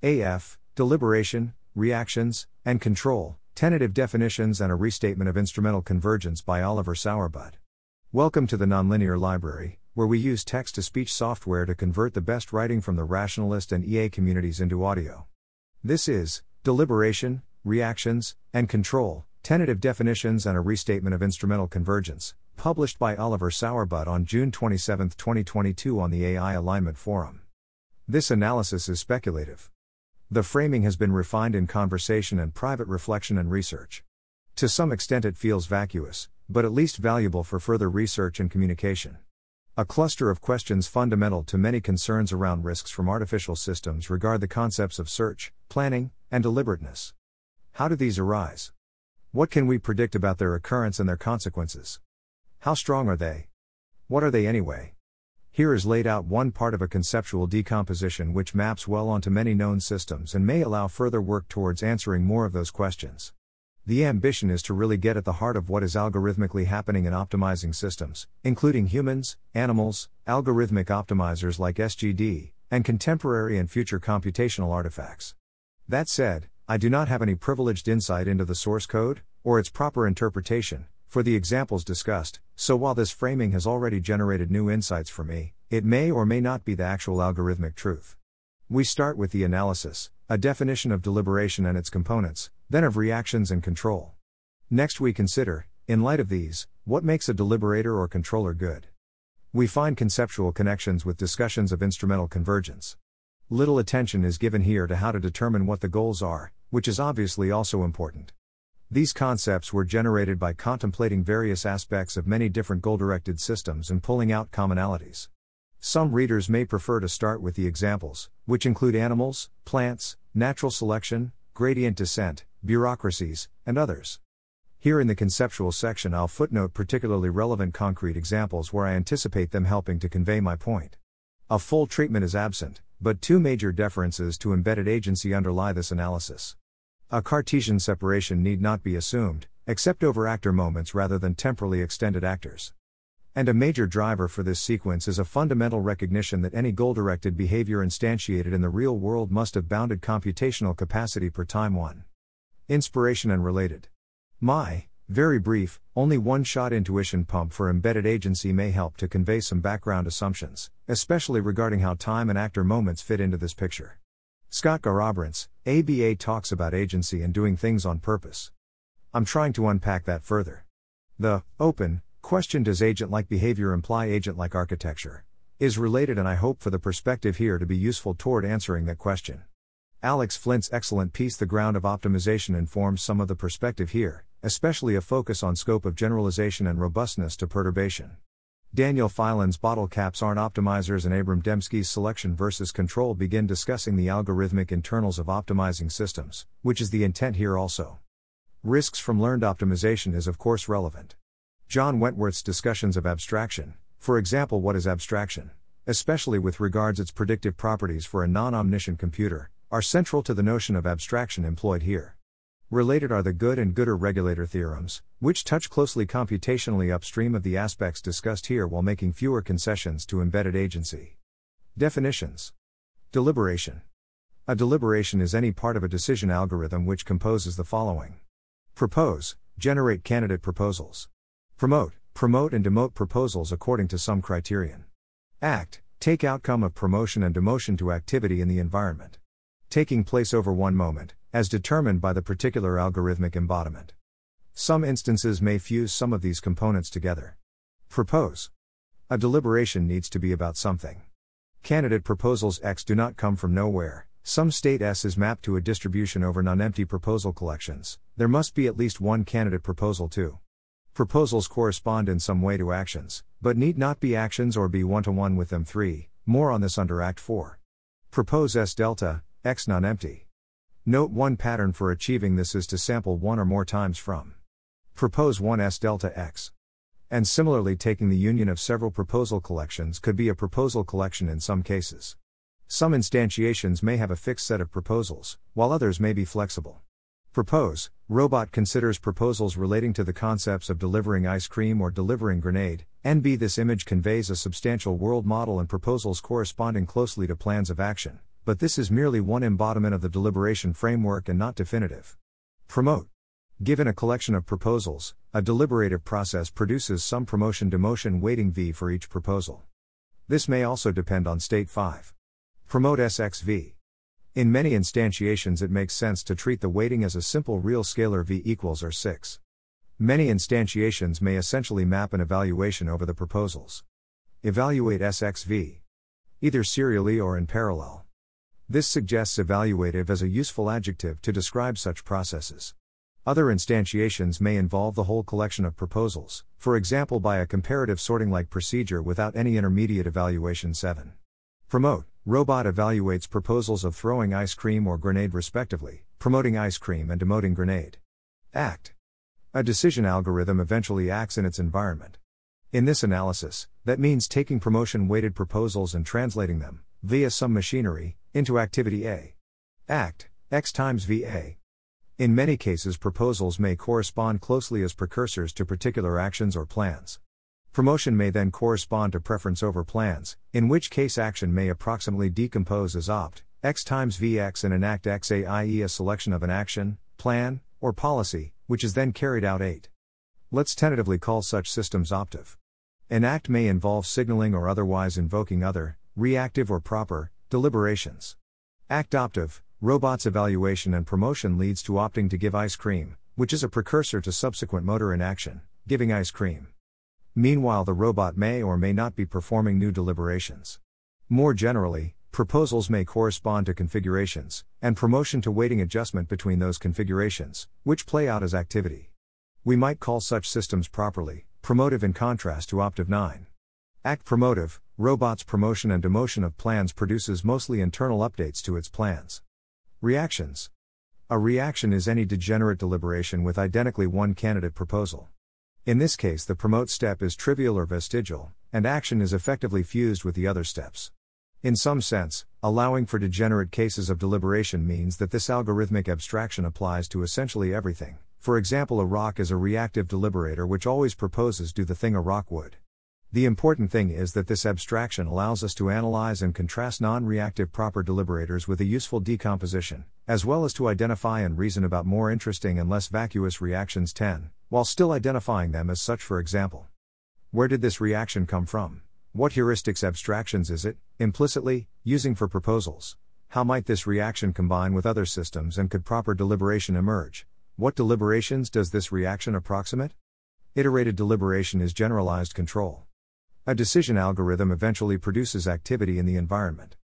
AF, Deliberation, Reactions, and Control, Tentative Definitions and a Restatement of Instrumental Convergence by Oliver Sourbut. Welcome to the Nonlinear Library, where we use text to speech software to convert the best writing from the rationalist and EA communities into audio. This is Deliberation, Reactions, and Control, Tentative Definitions and a Restatement of Instrumental Convergence, published by Oliver Sourbut on June 27, 2022 on the AI Alignment Forum. This analysis is speculative. The framing has been refined in conversation and private reflection and research. To some extent, it feels vacuous, but at least valuable for further research and communication. A cluster of questions fundamental to many concerns around risks from artificial systems regard the concepts of search, planning, and deliberateness. How do these arise? What can we predict about their occurrence and their consequences? How strong are they? What are they anyway? Here is laid out one part of a conceptual decomposition which maps well onto many known systems and may allow further work towards answering more of those questions. The ambition is to really get at the heart of what is algorithmically happening in optimizing systems, including humans, animals, algorithmic optimizers like SGD, and contemporary and future computational artifacts. That said, I do not have any privileged insight into the source code, or its proper interpretation, for the examples discussed, so while this framing has already generated new insights for me, it may or may not be the actual algorithmic truth. We start with the analysis, a definition of deliberation and its components, then of reactions and control. Next, we consider, in light of these, what makes a deliberator or controller good. We find conceptual connections with discussions of instrumental convergence. Little attention is given here to how to determine what the goals are, which is obviously also important. These concepts were generated by contemplating various aspects of many different goal directed systems and pulling out commonalities. Some readers may prefer to start with the examples, which include animals, plants, natural selection, gradient descent, bureaucracies, and others. Here in the conceptual section, I'll footnote particularly relevant concrete examples where I anticipate them helping to convey my point. A full treatment is absent, but two major deferences to embedded agency underlie this analysis. A Cartesian separation need not be assumed, except over actor moments rather than temporally extended actors. And a major driver for this sequence is a fundamental recognition that any goal directed behavior instantiated in the real world must have bounded computational capacity per time 1. Inspiration and related. My, very brief, only one shot intuition pump for embedded agency may help to convey some background assumptions, especially regarding how time and actor moments fit into this picture. Scott Garrabrants, ABA talks about agency and doing things on purpose. I'm trying to unpack that further. The open question does agent like behavior imply agent like architecture? is related, and I hope for the perspective here to be useful toward answering that question. Alex Flint's excellent piece The Ground of Optimization informs some of the perspective here, especially a focus on scope of generalization and robustness to perturbation. Daniel Filan's bottle caps aren't optimizers and Abram Demski's selection versus control begin discussing the algorithmic internals of optimizing systems, which is the intent here also. Risks from learned optimization is of course relevant. John Wentworth's discussions of abstraction, for example, what is abstraction, especially with regards its predictive properties for a non-omniscient computer, are central to the notion of abstraction employed here. Related are the good and gooder regulator theorems, which touch closely computationally upstream of the aspects discussed here while making fewer concessions to embedded agency. Definitions Deliberation. A deliberation is any part of a decision algorithm which composes the following Propose, generate candidate proposals. Promote, promote and demote proposals according to some criterion. Act, take outcome of promotion and demotion to activity in the environment. Taking place over one moment, as determined by the particular algorithmic embodiment. Some instances may fuse some of these components together. Propose. A deliberation needs to be about something. Candidate proposals X do not come from nowhere. Some state S is mapped to a distribution over non empty proposal collections. There must be at least one candidate proposal too. Proposals correspond in some way to actions, but need not be actions or be one to one with them. 3. More on this under Act 4. Propose S delta, X non empty. Note one pattern for achieving this is to sample one or more times from. Propose 1s delta x. And similarly, taking the union of several proposal collections could be a proposal collection in some cases. Some instantiations may have a fixed set of proposals, while others may be flexible. Propose, robot considers proposals relating to the concepts of delivering ice cream or delivering grenade, NB. This image conveys a substantial world model and proposals corresponding closely to plans of action but this is merely one embodiment of the deliberation framework and not definitive. Promote. Given a collection of proposals, a deliberative process produces some promotion demotion weighting V for each proposal. This may also depend on state 5. Promote SXV. In many instantiations, it makes sense to treat the weighting as a simple real scalar V equals or 6. Many instantiations may essentially map an evaluation over the proposals. Evaluate SXV. Either serially or in parallel. This suggests evaluative as a useful adjective to describe such processes. Other instantiations may involve the whole collection of proposals, for example by a comparative sorting like procedure without any intermediate evaluation 7. Promote. Robot evaluates proposals of throwing ice cream or grenade respectively, promoting ice cream and demoting grenade. Act. A decision algorithm eventually acts in its environment. In this analysis, that means taking promotion weighted proposals and translating them, via some machinery, into activity A. Act, X times VA. In many cases, proposals may correspond closely as precursors to particular actions or plans. Promotion may then correspond to preference over plans, in which case action may approximately decompose as opt, x times vx and enact xa i.e. a selection of an action, plan, or policy, which is then carried out 8. Let's tentatively call such systems optive. Enact may involve signaling or otherwise invoking other, reactive or proper, deliberations. Act optive, robot's evaluation and promotion leads to opting to give ice cream, which is a precursor to subsequent motor inaction, giving ice cream. Meanwhile, the robot may or may not be performing new deliberations. More generally, proposals may correspond to configurations, and promotion to weighting adjustment between those configurations, which play out as activity. We might call such systems properly, promotive in contrast to optive 9. Act promotive, robot's promotion and demotion of plans produces mostly internal updates to its plans. Reactions. A reaction is any degenerate deliberation with identically one candidate proposal. In this case, the promote step is trivial or vestigial, and action is effectively fused with the other steps. In some sense, allowing for degenerate cases of deliberation means that this algorithmic abstraction applies to essentially everything. For example, a rock is a reactive deliberator which always proposes do the thing a rock would. The important thing is that this abstraction allows us to analyze and contrast non reactive proper deliberators with a useful decomposition, as well as to identify and reason about more interesting and less vacuous reactions 10 while still identifying them as such, for example. Where did this reaction come from? What heuristics abstractions is it, implicitly, using for proposals? How might this reaction combine with other systems and could proper deliberation emerge? What deliberations does this reaction approximate? Iterated deliberation is generalized control. A decision algorithm eventually produces activity in the environment.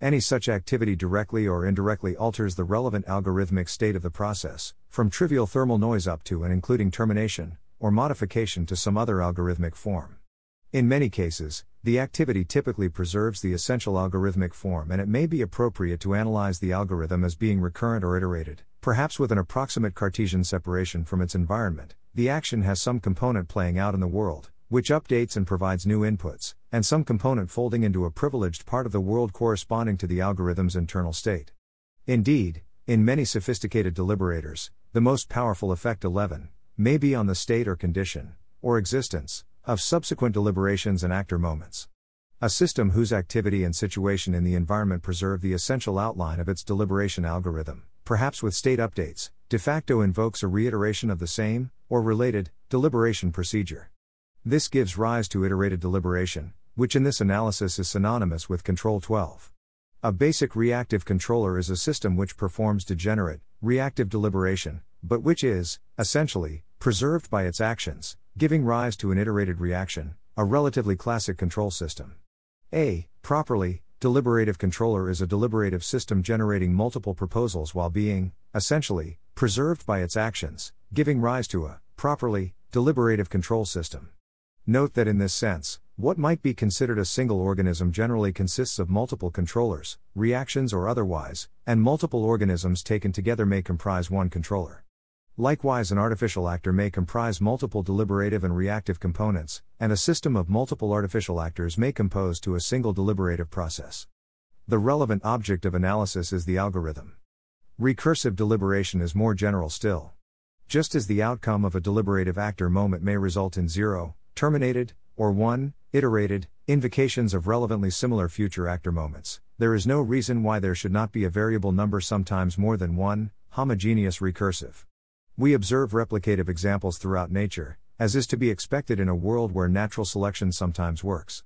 Any such activity directly or indirectly alters the relevant algorithmic state of the process, from trivial thermal noise up to and including termination, or modification to some other algorithmic form. In many cases, the activity typically preserves the essential algorithmic form and it may be appropriate to analyze the algorithm as being recurrent or iterated, perhaps with an approximate Cartesian separation from its environment. The action has some component playing out in the world, which updates and provides new inputs, and some component folding into a privileged part of the world corresponding to the algorithm's internal state. Indeed, in many sophisticated deliberators, the most powerful effect 11 may be on the state or condition, or existence, of subsequent deliberations and actor moments. A system whose activity and situation in the environment preserve the essential outline of its deliberation algorithm, perhaps with state updates, de facto invokes a reiteration of the same, or related, deliberation procedure. This gives rise to iterated deliberation, which in this analysis is synonymous with control 12. A basic reactive controller is a system which performs degenerate, reactive deliberation, but which is, essentially, preserved by its actions, giving rise to an iterated reaction, a relatively classic control system. A, properly, deliberative controller is a deliberative system generating multiple proposals while being, essentially, preserved by its actions, giving rise to a, properly, deliberative control system. Note that in this sense, what might be considered a single organism generally consists of multiple controllers, reactions or otherwise, and multiple organisms taken together may comprise one controller. Likewise, an artificial actor may comprise multiple deliberative and reactive components, and a system of multiple artificial actors may compose to a single deliberative process. The relevant object of analysis is the algorithm. Recursive deliberation is more general still. Just as the outcome of a deliberative actor moment may result in 0, terminated, or 1, iterated, invocations of relevantly similar future actor moments. there is no reason why there should not be a variable number sometimes more than one, homogeneous recursive. We observe replicative examples throughout nature, as is to be expected in a world where natural selection sometimes works.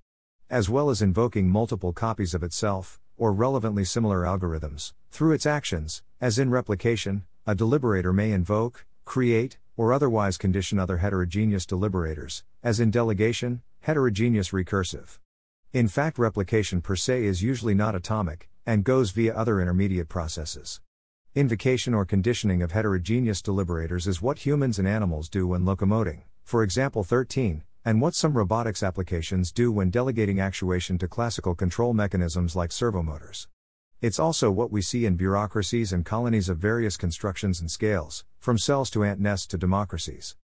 As well as invoking multiple copies of itself, or relevantly similar algorithms, through its actions, as in replication, a deliberator may invoke, create, or otherwise condition other heterogeneous deliberators, as in delegation, heterogeneous recursive. In fact, replication per se is usually not atomic, and goes via other intermediate processes. Invocation or conditioning of heterogeneous deliberators is what humans and animals do when locomoting, for example 13, and what some robotics applications do when delegating actuation to classical control mechanisms like servomotors. It's also what we see in bureaucracies and colonies of various constructions and scales, from cells to ant nests to democracies.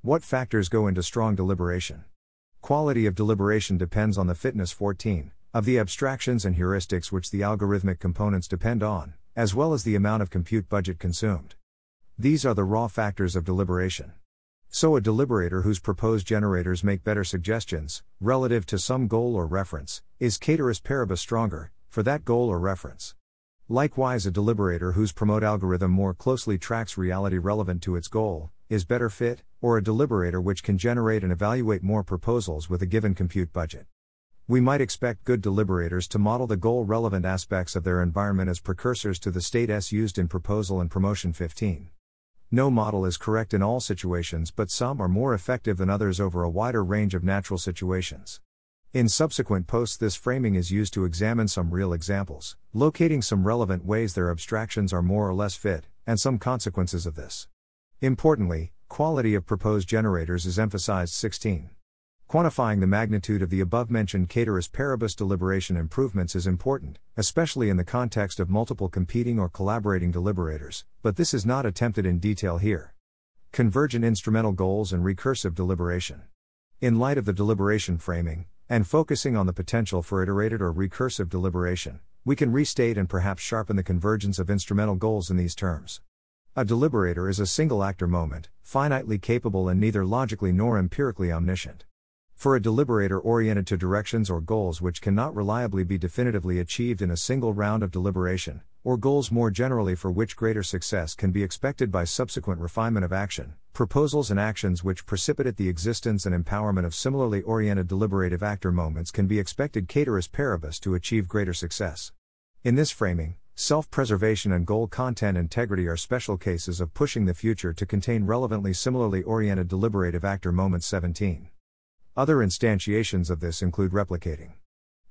What factors go into strong deliberation? Quality of deliberation depends on the fitness 14 of the abstractions and heuristics which the algorithmic components depend on, as well as the amount of compute budget consumed. These are the raw factors of deliberation. So, a deliberator whose proposed generators make better suggestions, relative to some goal or reference, is ceteris paribus stronger, for that goal or reference. Likewise, a deliberator whose promote algorithm more closely tracks reality relevant to its goal, is better fit, or a deliberator which can generate and evaluate more proposals with a given compute budget. We might expect good deliberators to model the goal relevant aspects of their environment as precursors to the state S used in proposal and promotion 15. No model is correct in all situations, but some are more effective than others over a wider range of natural situations. In subsequent posts, this framing is used to examine some real examples, locating some relevant ways their abstractions are more or less fit, and some consequences of this. Importantly, quality of proposed generators is emphasized 16. Quantifying the magnitude of the above mentioned ceteris paribus deliberation improvements is important, especially in the context of multiple competing or collaborating deliberators, but this is not attempted in detail here. Convergent instrumental goals and recursive deliberation. In light of the deliberation framing, and focusing on the potential for iterated or recursive deliberation, we can restate and perhaps sharpen the convergence of instrumental goals in these terms. A deliberator is a single actor moment, finitely capable and neither logically nor empirically omniscient. For a deliberator oriented to directions or goals which cannot reliably be definitively achieved in a single round of deliberation, or goals more generally for which greater success can be expected by subsequent refinement of action, proposals and actions which precipitate the existence and empowerment of similarly oriented deliberative actor moments can be expected ceteris paribus to achieve greater success. In this framing, Self preservation and goal content integrity are special cases of pushing the future to contain relevantly similarly oriented deliberative actor moments 17. Other instantiations of this include replicating.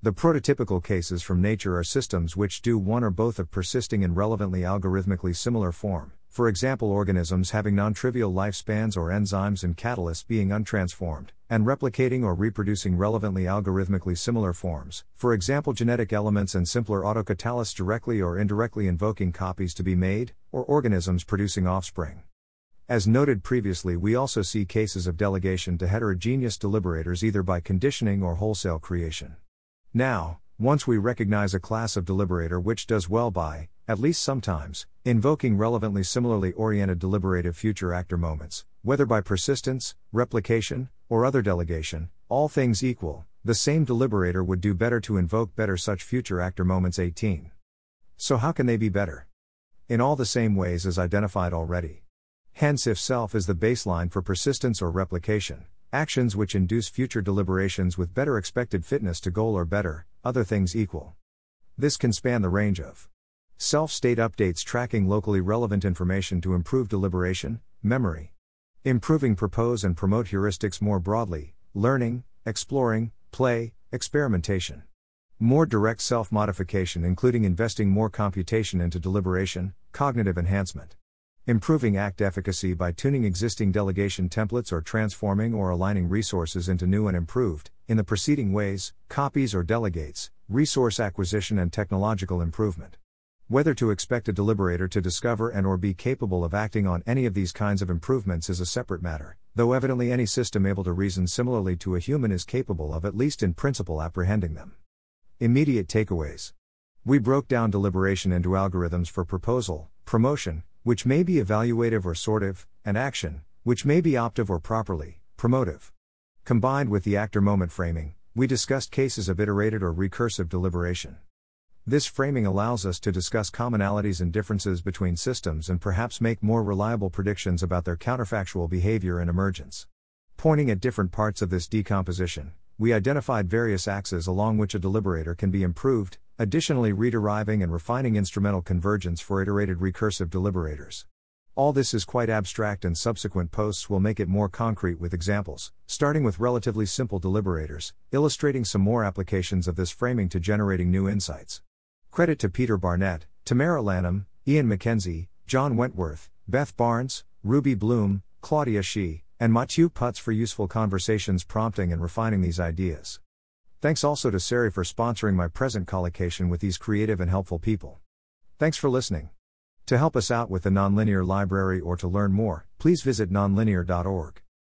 The prototypical cases from nature are systems which do one or both of persisting in relevantly algorithmically similar form, for example, organisms having non trivial lifespans or enzymes and catalysts being untransformed, and replicating or reproducing relevantly algorithmically similar forms, for example, genetic elements and simpler autocatalysts directly or indirectly invoking copies to be made, or organisms producing offspring. As noted previously, we also see cases of delegation to heterogeneous deliberators either by conditioning or wholesale creation. Now, once we recognize a class of deliberator which does well by, at least sometimes, invoking relevantly similarly oriented deliberative future actor moments, whether by persistence, replication, or other delegation, all things equal, the same deliberator would do better to invoke better such future actor moments 18. So, how can they be better? In all the same ways as identified already. Hence, if self is the baseline for persistence or replication, actions which induce future deliberations with better expected fitness to goal or better, other things equal. This can span the range of self state updates tracking locally relevant information to improve deliberation, memory, improving propose and promote heuristics more broadly, learning, exploring, play, experimentation. More direct self modification, including investing more computation into deliberation, cognitive enhancement. Improving ACT efficacy by tuning existing delegation templates or transforming or aligning resources into new and improved, in the preceding ways, copies or delegates, resource acquisition and technological improvement. Whether to expect a deliberator to discover and or be capable of acting on any of these kinds of improvements is a separate matter, though evidently any system able to reason similarly to a human is capable of at least in principle apprehending them. Immediate takeaways. We broke down deliberation into algorithms for proposal, promotion, which may be evaluative or sortive, and action, which may be optive or properly, promotive. Combined with the actor moment framing, we discussed cases of iterated or recursive deliberation. This framing allows us to discuss commonalities and differences between systems and perhaps make more reliable predictions about their counterfactual behavior and emergence. Pointing at different parts of this decomposition, we identified various axes along which a deliberator can be improved, additionally, rederiving and refining instrumental convergence for iterated recursive deliberators. All this is quite abstract, and subsequent posts will make it more concrete with examples, starting with relatively simple deliberators, illustrating some more applications of this framing to generating new insights. Credit to Peter Barnett, Tamera Lanham, Ian McKenzie, John Wentworth, Beth Barnes, Ruby Bloom, Claudia Shi, and Mathieu Putz for useful conversations prompting and refining these ideas. Thanks also to SERI for sponsoring my present collocation with these creative and helpful people. Thanks for listening. To help us out with the Nonlinear Library or to learn more, please visit nonlinear.org.